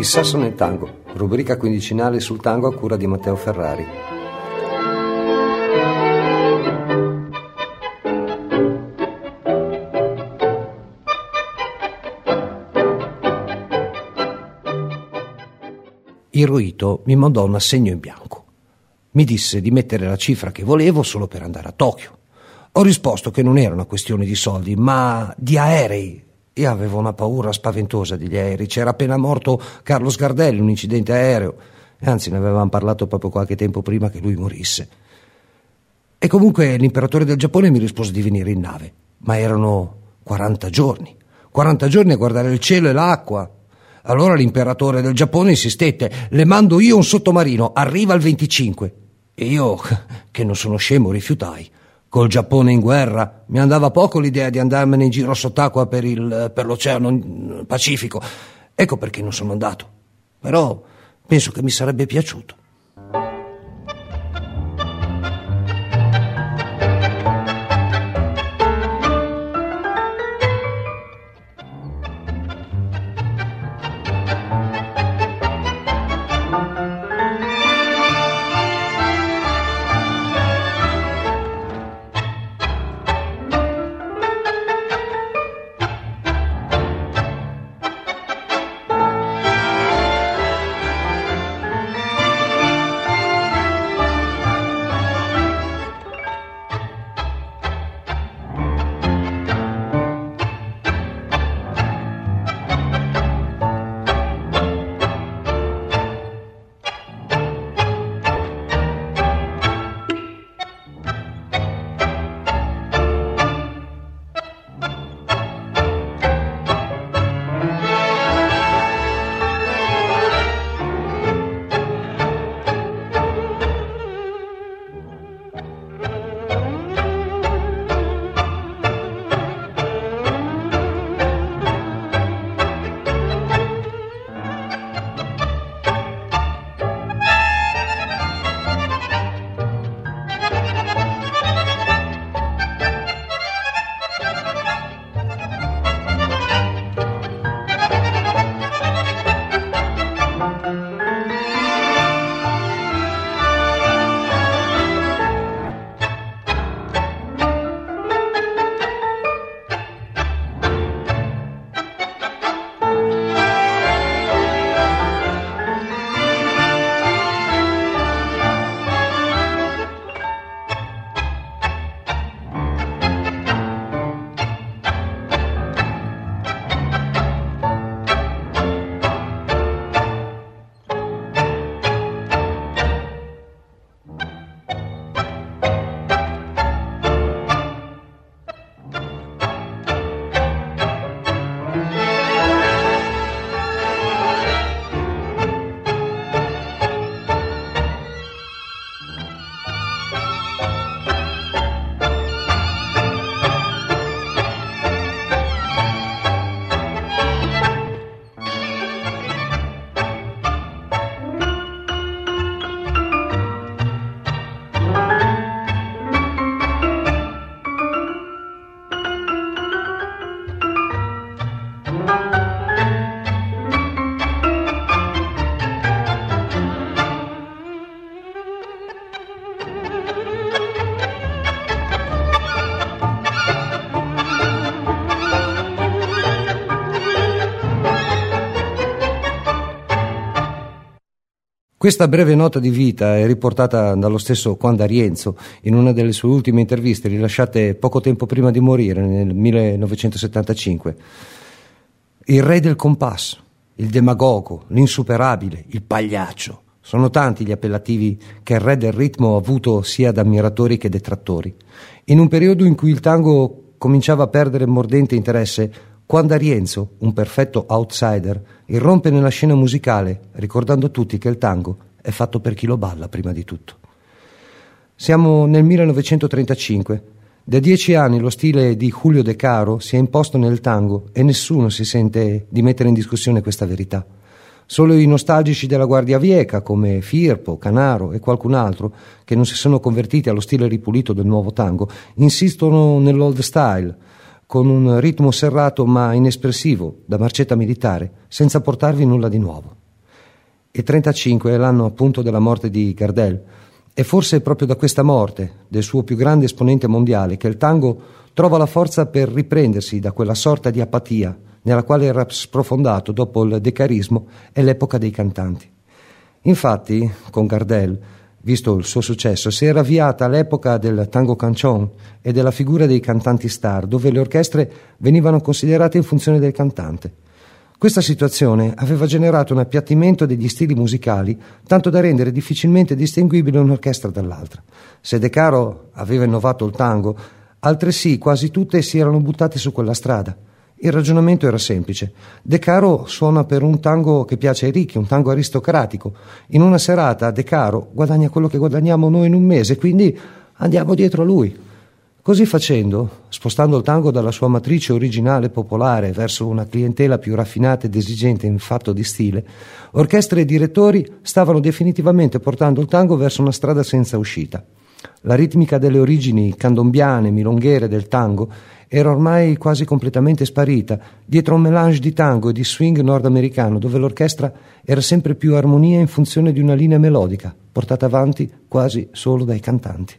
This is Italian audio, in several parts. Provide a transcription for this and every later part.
Il sasso nel tango, rubrica quindicinale sul tango a cura di Matteo Ferrari. Il Ruito mi mandò un assegno in bianco. Mi disse di mettere la cifra che volevo solo per andare a Tokyo. Ho risposto che non era una questione di soldi, ma di aerei io avevo una paura spaventosa degli aerei. C'era appena morto Carlo Sgardelli, un incidente aereo. Anzi, ne avevamo parlato proprio qualche tempo prima che lui morisse. E comunque l'imperatore del Giappone mi rispose di venire in nave. Ma erano 40 giorni. 40 giorni a guardare il cielo e l'acqua. Allora l'imperatore del Giappone insistette: Le mando io un sottomarino, arriva il 25. E io, che non sono scemo, rifiutai. Col Giappone in guerra mi andava poco l'idea di andarmene in giro sott'acqua per, il, per l'Oceano Pacifico. Ecco perché non sono andato. Però penso che mi sarebbe piaciuto. Questa breve nota di vita è riportata dallo stesso Juan D'Arienzo in una delle sue ultime interviste rilasciate poco tempo prima di morire, nel 1975. Il re del compasso, il demagogo, l'insuperabile, il pagliaccio. Sono tanti gli appellativi che il re del ritmo ha avuto sia da ammiratori che detrattori. In un periodo in cui il tango cominciava a perdere mordente interesse, quando Arienzo, un perfetto outsider, irrompe nella scena musicale, ricordando tutti che il tango è fatto per chi lo balla prima di tutto. Siamo nel 1935. Da dieci anni lo stile di Julio De Caro si è imposto nel tango e nessuno si sente di mettere in discussione questa verità. Solo i nostalgici della Guardia Vieca, come Firpo, Canaro e qualcun altro, che non si sono convertiti allo stile ripulito del nuovo tango, insistono nell'old style, con un ritmo serrato ma inespressivo, da marcetta militare, senza portarvi nulla di nuovo. Il 35 è l'anno appunto della morte di Gardel. E forse è proprio da questa morte, del suo più grande esponente mondiale, che il tango trova la forza per riprendersi da quella sorta di apatia nella quale era sprofondato dopo il decarismo e l'epoca dei cantanti. Infatti, con Gardel, visto il suo successo, si era avviata l'epoca del tango cancion e della figura dei cantanti star, dove le orchestre venivano considerate in funzione del cantante. Questa situazione aveva generato un appiattimento degli stili musicali, tanto da rendere difficilmente distinguibile un'orchestra dall'altra. Se De Caro aveva innovato il tango, altresì quasi tutte si erano buttate su quella strada. Il ragionamento era semplice. De Caro suona per un tango che piace ai ricchi, un tango aristocratico. In una serata De Caro guadagna quello che guadagniamo noi in un mese, quindi andiamo dietro a lui. Così facendo, spostando il tango dalla sua matrice originale popolare verso una clientela più raffinata ed esigente in fatto di stile, orchestre e direttori stavano definitivamente portando il tango verso una strada senza uscita. La ritmica delle origini candombiane, milonghere del tango era ormai quasi completamente sparita dietro un melange di tango e di swing nordamericano dove l'orchestra era sempre più armonia in funzione di una linea melodica, portata avanti quasi solo dai cantanti.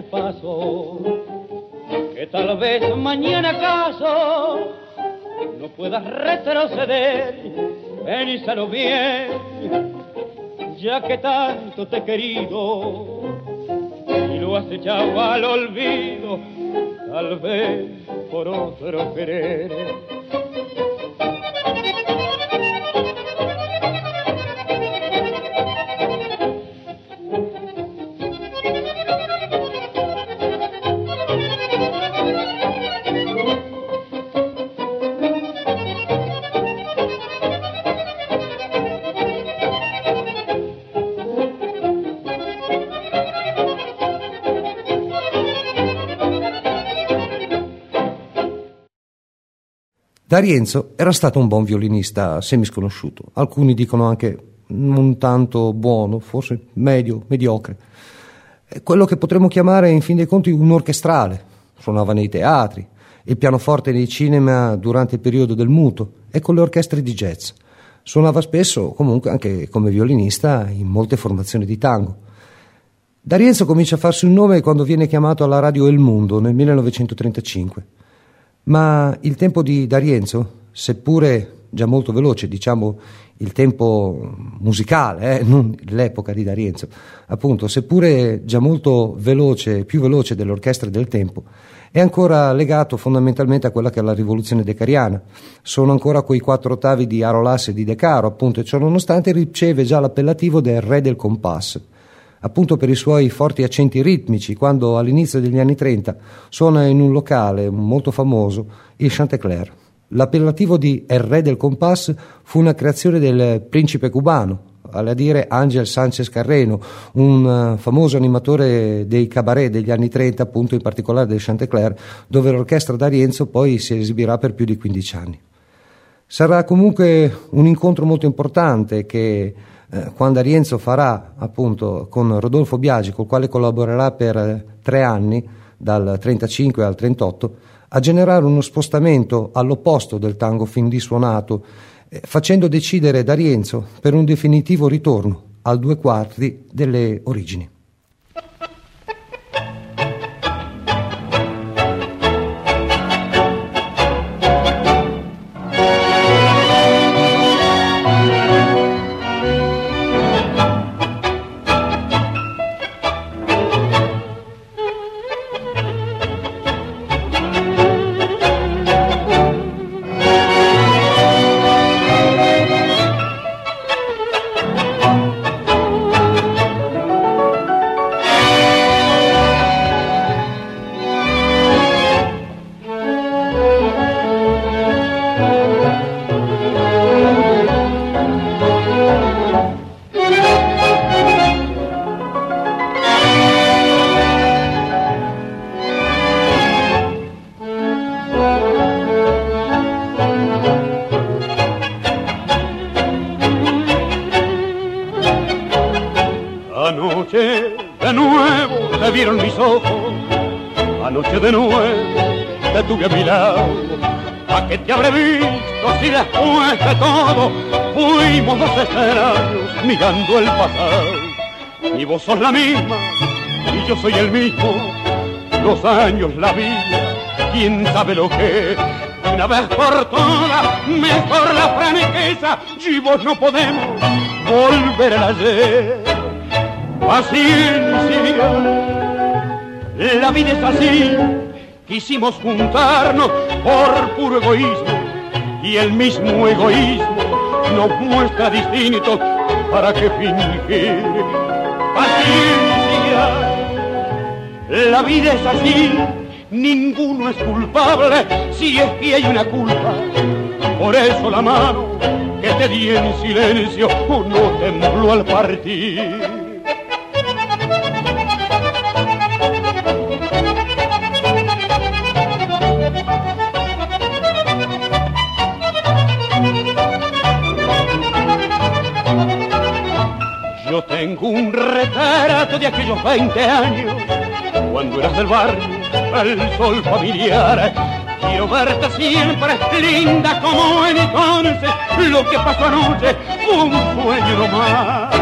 Ese paso, que tal vez mañana acaso no puedas retroceder, penísalo bien, ya que tanto te he querido y lo has echado al olvido, tal vez por otro querer. D'Arienzo era stato un buon violinista semisconosciuto, alcuni dicono anche non tanto buono, forse medio, mediocre. Quello che potremmo chiamare in fin dei conti un orchestrale, suonava nei teatri, il pianoforte nei cinema durante il periodo del muto e con le orchestre di jazz. Suonava spesso, comunque, anche come violinista in molte formazioni di tango. D'Arienzo comincia a farsi un nome quando viene chiamato alla radio El Mundo nel 1935. Ma il tempo di D'Arienzo, seppure già molto veloce, diciamo il tempo musicale, eh, non l'epoca di D'Arienzo, appunto, seppure già molto veloce, più veloce dell'orchestra del tempo, è ancora legato fondamentalmente a quella che è la rivoluzione decariana. Sono ancora quei quattro ottavi di Arolas e di De Caro, appunto, e ciò nonostante riceve già l'appellativo del re del compasso appunto per i suoi forti accenti ritmici, quando all'inizio degli anni 30 suona in un locale molto famoso il Chantecler. L'appellativo di El Re del Compass fu una creazione del principe cubano, vale a dire Angel Sanchez Carreno, un uh, famoso animatore dei cabaret degli anni 30, appunto in particolare del Chantecler, dove l'orchestra d'Arienzo poi si esibirà per più di 15 anni. Sarà comunque un incontro molto importante che eh, quando Arienzo farà appunto con Rodolfo Biagi, col quale collaborerà per eh, tre anni, dal 35 al 38, a generare uno spostamento all'opposto del tango fin lì suonato, eh, facendo decidere D'Arienzo per un definitivo ritorno al due quarti delle origini. Mirando el pasado. Y vos sos la misma y yo soy el mismo. Los años, la vida, quién sabe lo que Una vez por todas, mejor la franqueza. Y vos no podemos volver al ayer. Paciencia, la vida es así. Quisimos juntarnos por puro egoísmo y el mismo egoísmo nos muestra distintos para qué fingir paciencia. La vida es así, ninguno es culpable si es que hay una culpa. Por eso la mano que te di en silencio no tembló al partir. Tengo un retrato de aquellos 20 años, cuando eras del barrio, el sol familiar. Quiero verte siempre linda como entonces, lo che pasó anoche fu un sueño nomás.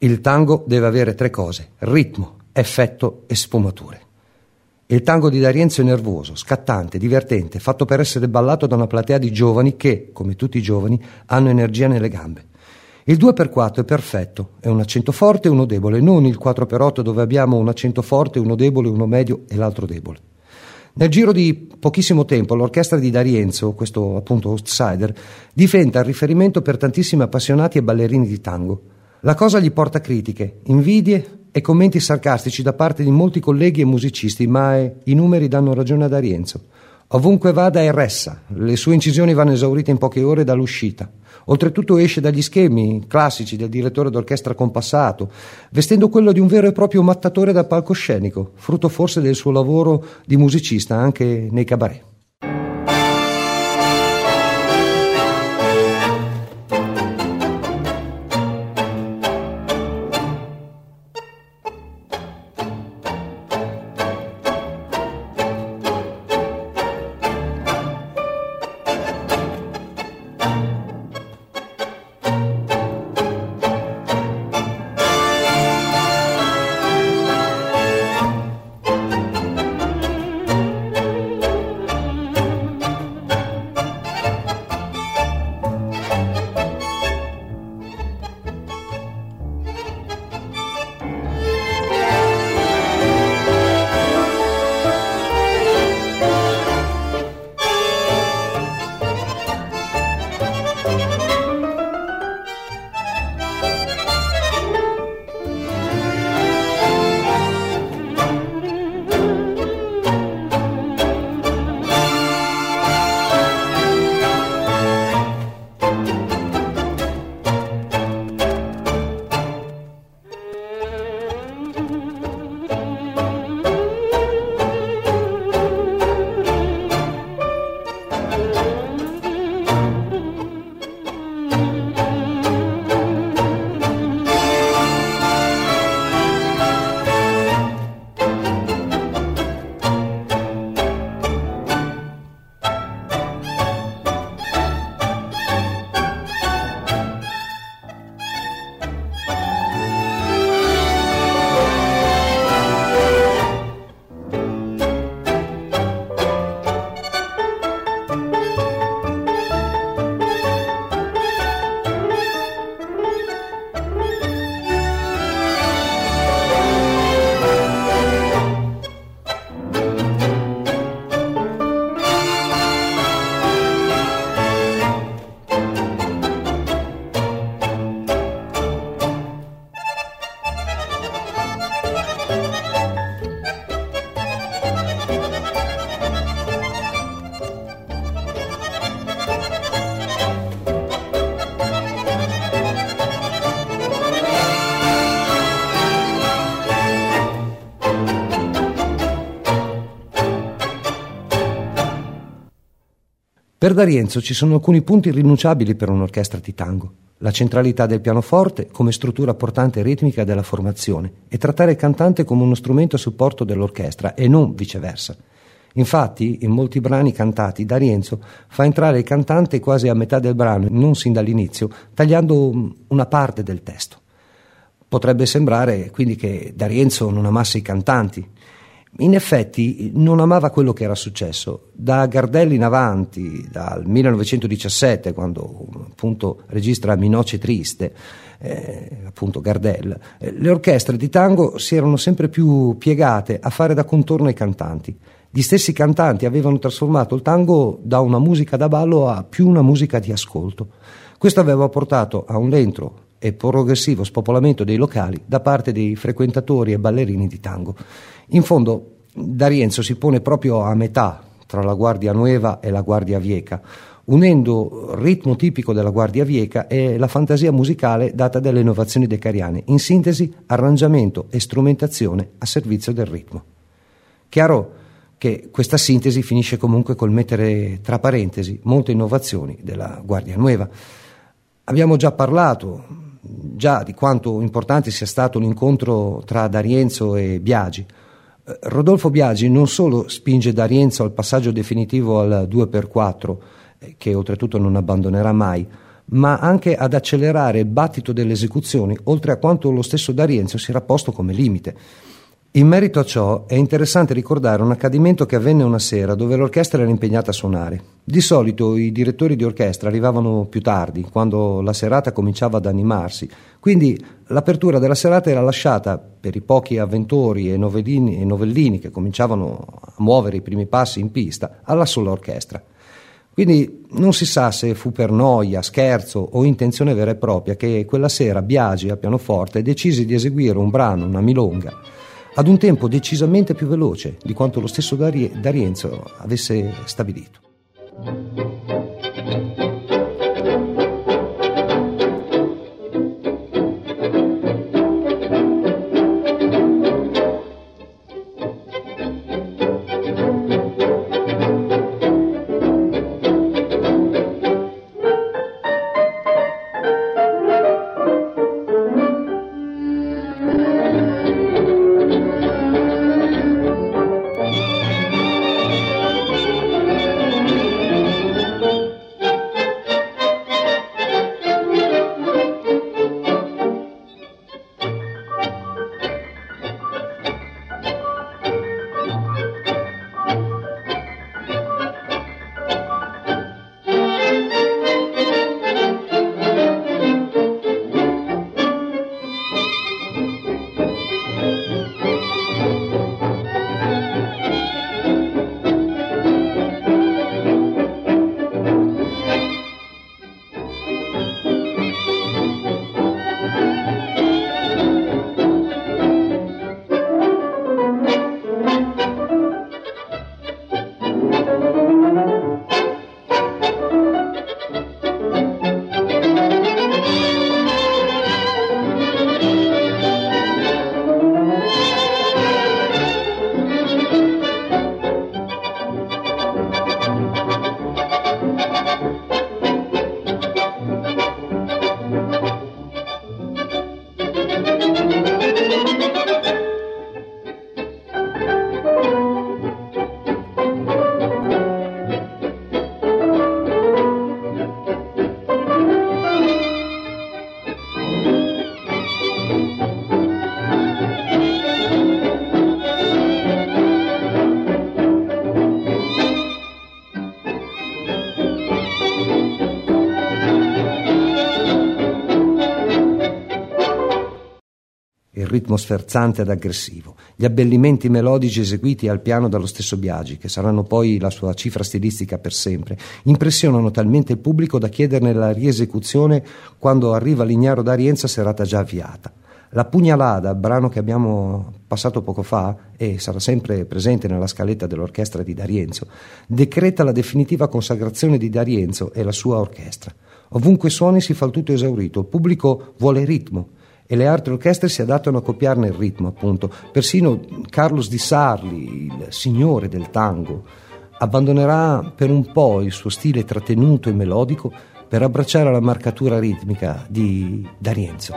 Il tango deve avere tre cose, ritmo, effetto e sfumature. Il tango di D'Arienzo è nervoso, scattante, divertente, fatto per essere ballato da una platea di giovani che, come tutti i giovani, hanno energia nelle gambe. Il 2x4 è perfetto, è un accento forte e uno debole, non il 4x8 dove abbiamo un accento forte, uno debole, uno medio e l'altro debole. Nel giro di pochissimo tempo l'orchestra di D'Arienzo, questo appunto outsider, diventa il riferimento per tantissimi appassionati e ballerini di tango. La cosa gli porta critiche, invidie e commenti sarcastici da parte di molti colleghi e musicisti, ma eh, i numeri danno ragione a D'Arienzo. Ovunque vada è ressa, le sue incisioni vanno esaurite in poche ore dall'uscita. Oltretutto esce dagli schemi classici del direttore d'orchestra compassato, vestendo quello di un vero e proprio mattatore da palcoscenico, frutto forse del suo lavoro di musicista anche nei cabaret. Per D'Arienzo ci sono alcuni punti irrinunciabili per un'orchestra di tango. La centralità del pianoforte come struttura portante ritmica della formazione e trattare il cantante come uno strumento a supporto dell'orchestra e non viceversa. Infatti, in molti brani cantati, D'Arienzo fa entrare il cantante quasi a metà del brano, non sin dall'inizio, tagliando una parte del testo. Potrebbe sembrare quindi che D'Arienzo non amasse i cantanti. In effetti non amava quello che era successo. Da Gardelli in avanti, dal 1917, quando appunto registra Minoce Triste, eh, appunto Gardel, eh, le orchestre di tango si erano sempre più piegate a fare da contorno ai cantanti. Gli stessi cantanti avevano trasformato il tango da una musica da ballo a più una musica di ascolto. Questo aveva portato a un lento e progressivo spopolamento dei locali da parte dei frequentatori e ballerini di tango. In fondo, D'Arienzo si pone proprio a metà tra la Guardia Nueva e la Guardia Vieca, unendo il ritmo tipico della Guardia Vieca e la fantasia musicale data dalle innovazioni decariane, in sintesi arrangiamento e strumentazione a servizio del ritmo. Chiaro che questa sintesi finisce comunque col mettere tra parentesi molte innovazioni della Guardia Nueva. Abbiamo già parlato già di quanto importante sia stato l'incontro tra D'Arienzo e Biagi. Eh, Rodolfo Biagi non solo spinge D'Arienzo al passaggio definitivo al 2x4, eh, che oltretutto non abbandonerà mai, ma anche ad accelerare il battito delle esecuzioni, oltre a quanto lo stesso D'Arienzo si era posto come limite. In merito a ciò è interessante ricordare un accadimento che avvenne una sera dove l'orchestra era impegnata a suonare. Di solito i direttori di orchestra arrivavano più tardi, quando la serata cominciava ad animarsi, quindi l'apertura della serata era lasciata per i pochi avventori e novellini, e novellini che cominciavano a muovere i primi passi in pista alla sola orchestra. Quindi non si sa se fu per noia, scherzo o intenzione vera e propria che quella sera Biagi a pianoforte decise di eseguire un brano, una milonga ad un tempo decisamente più veloce di quanto lo stesso D'Arienzo avesse stabilito. Ritmo sferzante ed aggressivo, gli abbellimenti melodici eseguiti al piano dallo stesso Biagi, che saranno poi la sua cifra stilistica per sempre, impressionano talmente il pubblico da chiederne la riesecuzione quando arriva l'Ignaro d'Arienza serata già avviata. La Pugnalada, brano che abbiamo passato poco fa e sarà sempre presente nella scaletta dell'orchestra di D'Arienzo, decreta la definitiva consacrazione di D'Arienzo e la sua orchestra. Ovunque suoni si fa il tutto esaurito, il pubblico vuole ritmo, e le altre orchestre si adattano a copiarne il ritmo, appunto. Persino Carlos Di Sarli, il signore del tango, abbandonerà per un po' il suo stile trattenuto e melodico per abbracciare la marcatura ritmica di D'Arienzo.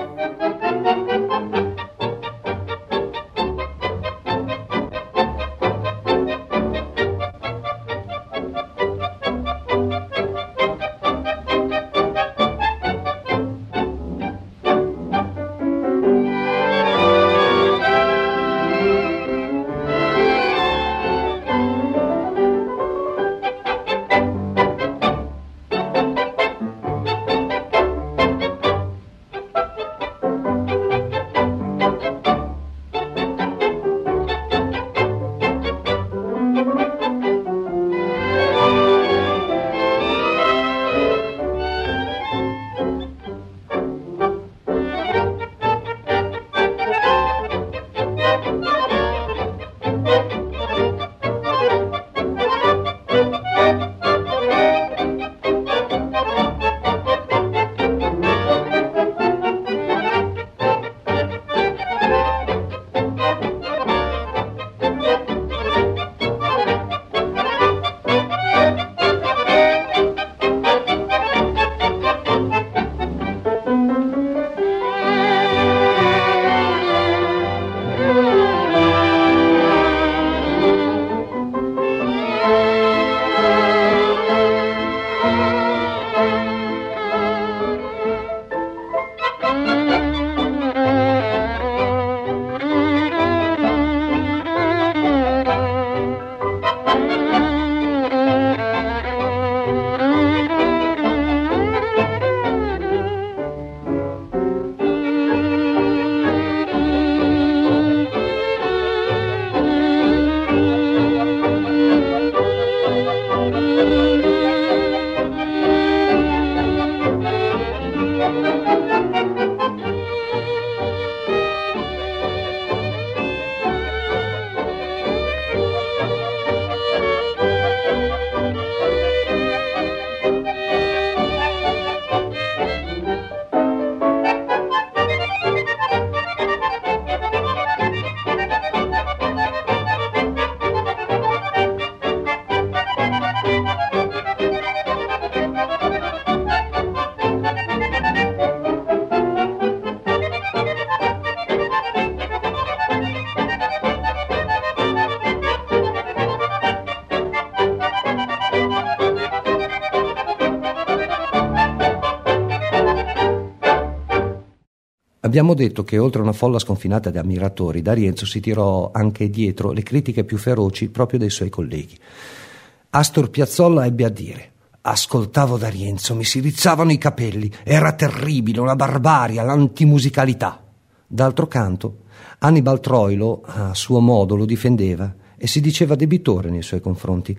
Abbiamo detto che oltre a una folla sconfinata di ammiratori, D'Arienzo si tirò anche dietro le critiche più feroci proprio dei suoi colleghi. Astor Piazzolla ebbe a dire Ascoltavo D'Arienzo, mi si rizzavano i capelli, era terribile, una barbaria, l'antimusicalità. D'altro canto, Annibal Troilo, a suo modo, lo difendeva e si diceva debitore nei suoi confronti.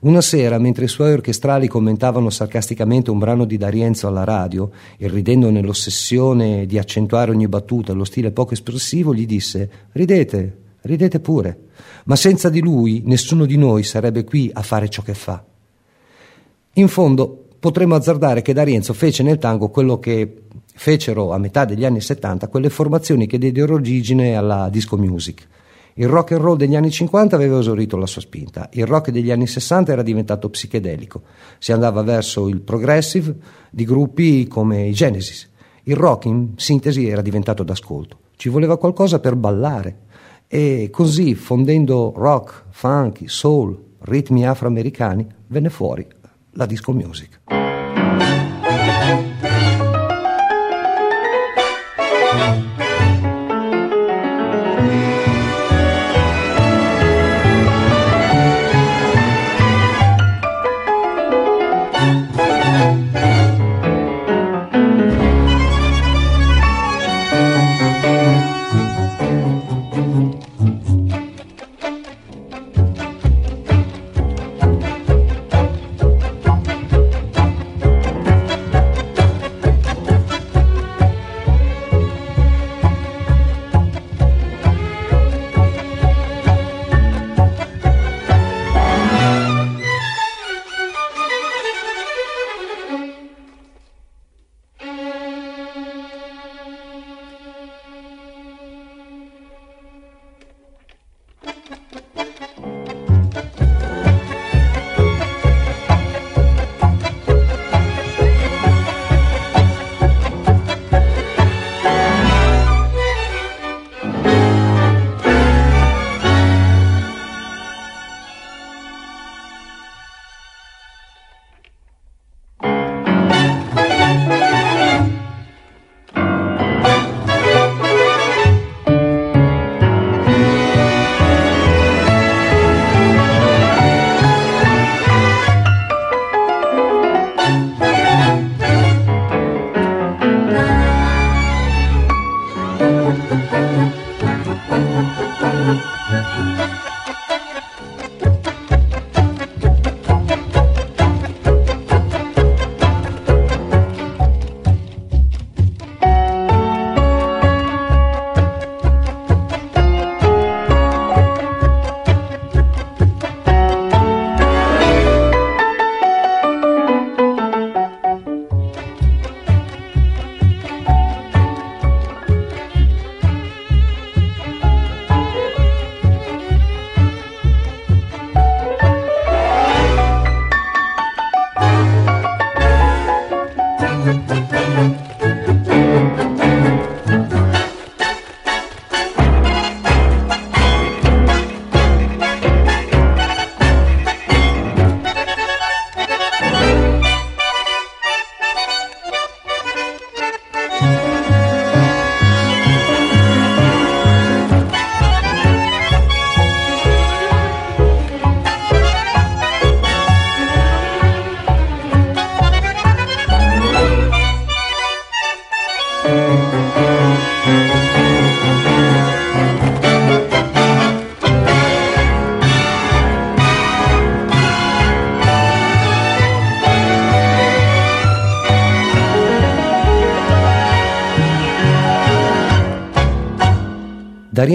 Una sera, mentre i suoi orchestrali commentavano sarcasticamente un brano di D'Arienzo alla radio, irridendo nell'ossessione di accentuare ogni battuta lo stile poco espressivo, gli disse: Ridete, ridete pure, ma senza di lui nessuno di noi sarebbe qui a fare ciò che fa. In fondo, potremmo azzardare che D'Arienzo fece nel tango quello che fecero a metà degli anni 70 quelle formazioni che diedero origine alla disco music il rock and roll degli anni 50 aveva esaurito la sua spinta, il rock degli anni 60 era diventato psichedelico, si andava verso il progressive di gruppi come i Genesis. Il rock in sintesi era diventato d'ascolto, ci voleva qualcosa per ballare e così fondendo rock, funk, soul, ritmi afroamericani venne fuori la disco music.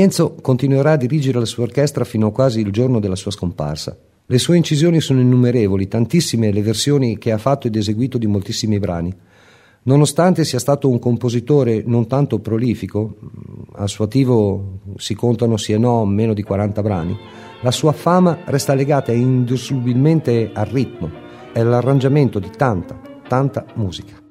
D'Arienzo continuerà a dirigere la sua orchestra fino a quasi il giorno della sua scomparsa. Le sue incisioni sono innumerevoli, tantissime le versioni che ha fatto ed eseguito di moltissimi brani. Nonostante sia stato un compositore non tanto prolifico, al suo attivo si contano sì e no meno di 40 brani, la sua fama resta legata indissolubilmente al ritmo e all'arrangiamento di tanta, tanta musica.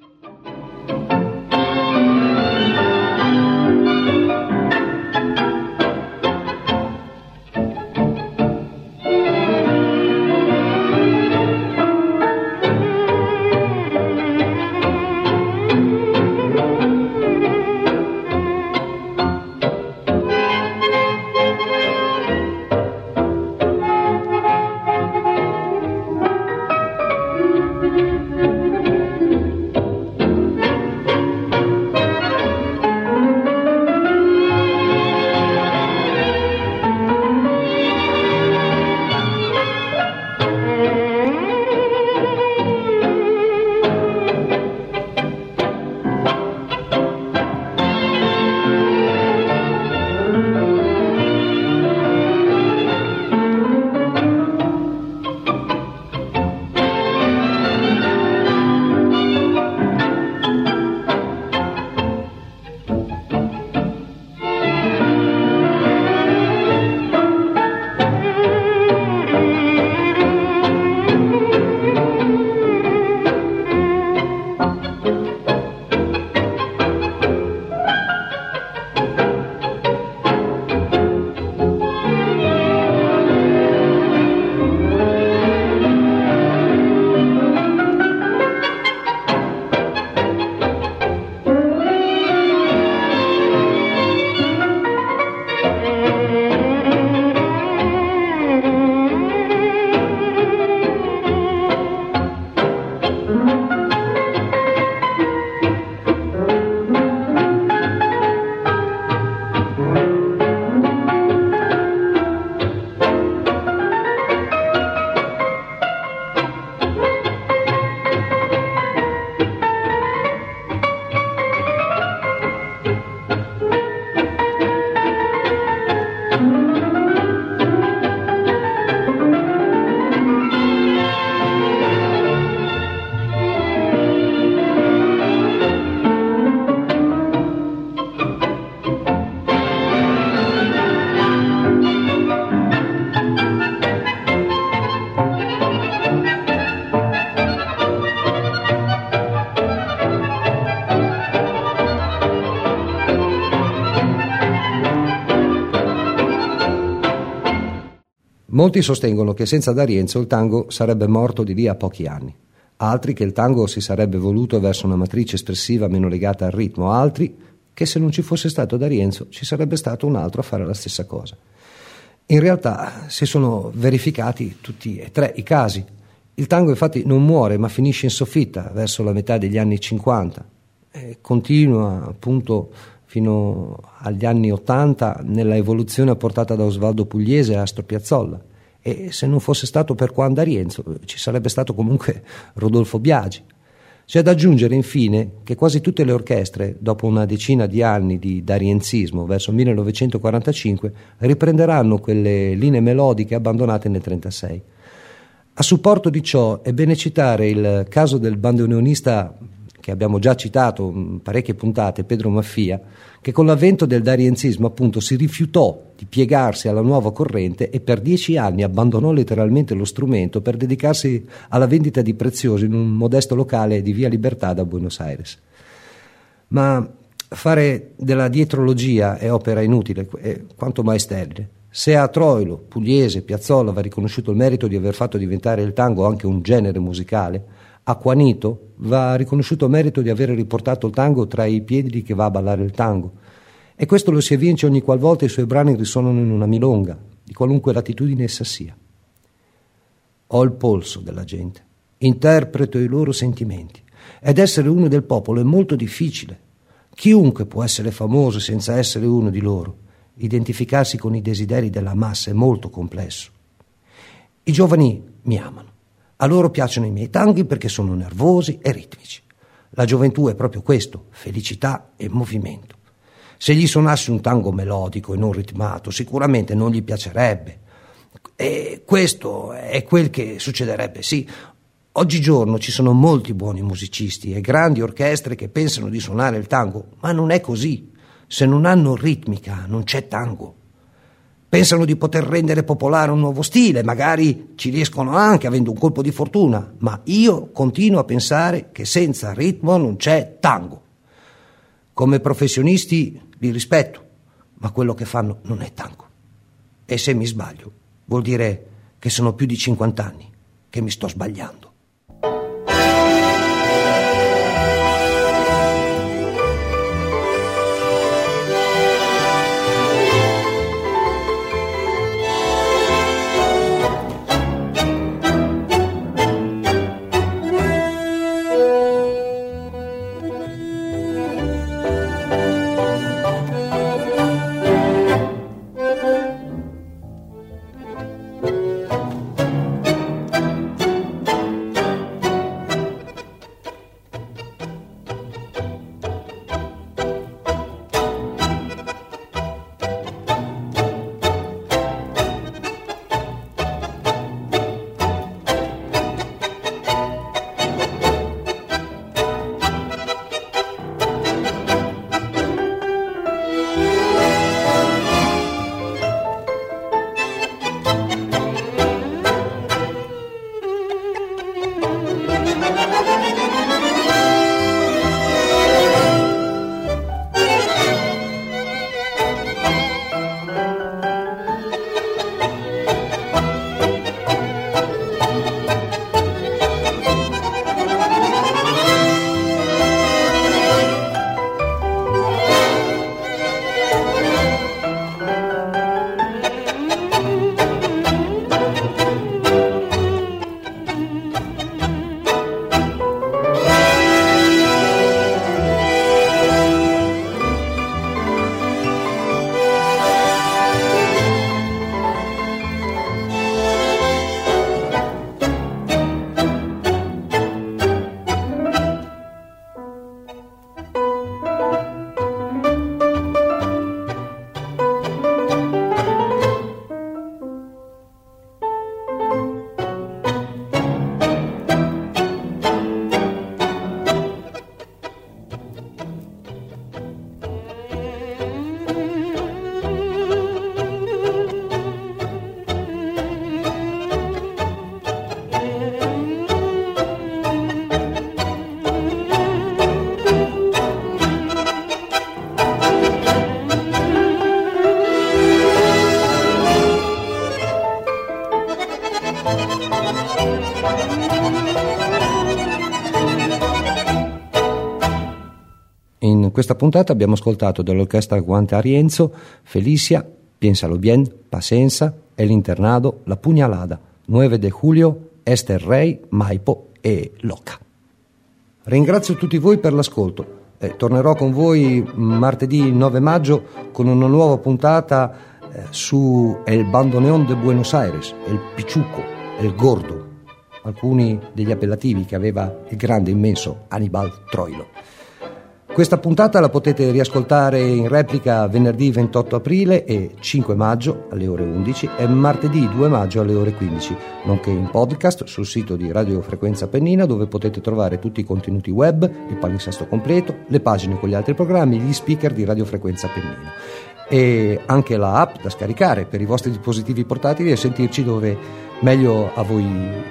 Molti sostengono che senza D'Arienzo il tango sarebbe morto di lì a pochi anni, altri che il tango si sarebbe evoluto verso una matrice espressiva meno legata al ritmo, altri che se non ci fosse stato D'Arienzo ci sarebbe stato un altro a fare la stessa cosa. In realtà si sono verificati tutti e tre i casi. Il tango infatti non muore ma finisce in soffitta verso la metà degli anni 50 e continua appunto fino agli anni Ottanta nella evoluzione portata da Osvaldo Pugliese a Astor Piazzolla. E se non fosse stato per Juan D'Arienzo ci sarebbe stato comunque Rodolfo Biagi. C'è da aggiungere infine che quasi tutte le orchestre, dopo una decina di anni di darienzismo verso 1945, riprenderanno quelle linee melodiche abbandonate nel 1936. A supporto di ciò è bene citare il caso del bandoneonista che abbiamo già citato in parecchie puntate, Pedro Maffia, che con l'avvento del darienzismo appunto si rifiutò di piegarsi alla nuova corrente e per dieci anni abbandonò letteralmente lo strumento per dedicarsi alla vendita di preziosi in un modesto locale di Via Libertà da Buenos Aires. Ma fare della dietrologia è opera inutile, è quanto mai sterile. Se a Troilo, Pugliese, Piazzolla va riconosciuto il merito di aver fatto diventare il tango anche un genere musicale, a Juanito va riconosciuto merito di aver riportato il tango tra i piedi di chi va a ballare il tango. E questo lo si evince ogni qualvolta i suoi brani risuonano in una milonga, di qualunque latitudine essa sia. Ho il polso della gente, interpreto i loro sentimenti, ed essere uno del popolo è molto difficile. Chiunque può essere famoso senza essere uno di loro. Identificarsi con i desideri della massa è molto complesso. I giovani mi amano. A loro piacciono i miei tanghi perché sono nervosi e ritmici. La gioventù è proprio questo, felicità e movimento. Se gli suonassi un tango melodico e non ritmato, sicuramente non gli piacerebbe. E questo è quel che succederebbe, sì. Oggigiorno ci sono molti buoni musicisti e grandi orchestre che pensano di suonare il tango, ma non è così. Se non hanno ritmica, non c'è tango. Pensano di poter rendere popolare un nuovo stile, magari ci riescono anche avendo un colpo di fortuna, ma io continuo a pensare che senza ritmo non c'è tango. Come professionisti li rispetto, ma quello che fanno non è tango. E se mi sbaglio, vuol dire che sono più di 50 anni che mi sto sbagliando. Questa puntata abbiamo ascoltato dall'orchestra Guante Arienzo, Felicia, Piénsalo bien, Pasenza, El Internado, La Pugnalada, 9 de Julio, Esther Rey, Maipo e Loca. Ringrazio tutti voi per l'ascolto Eh, tornerò con voi martedì 9 maggio con una nuova puntata eh, su El Bandoneón de Buenos Aires, El Pichuco, El Gordo, alcuni degli appellativi che aveva il grande, immenso Annibal Troilo. Questa puntata la potete riascoltare in replica venerdì 28 aprile e 5 maggio alle ore 11 e martedì 2 maggio alle ore 15, nonché in podcast sul sito di Radio Frequenza Pennina dove potete trovare tutti i contenuti web, il palinsesto completo, le pagine con gli altri programmi, gli speaker di Radio Frequenza Pennina e anche la app da scaricare per i vostri dispositivi portatili e sentirci dove meglio a voi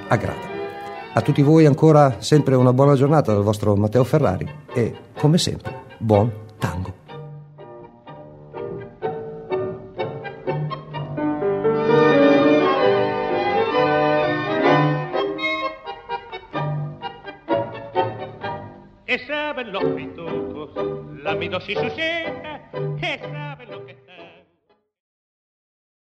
aggrada. A tutti voi ancora sempre una buona giornata dal vostro Matteo Ferrari e, come sempre, buon tango. E saben los pitucos, la midosis suceda, e saben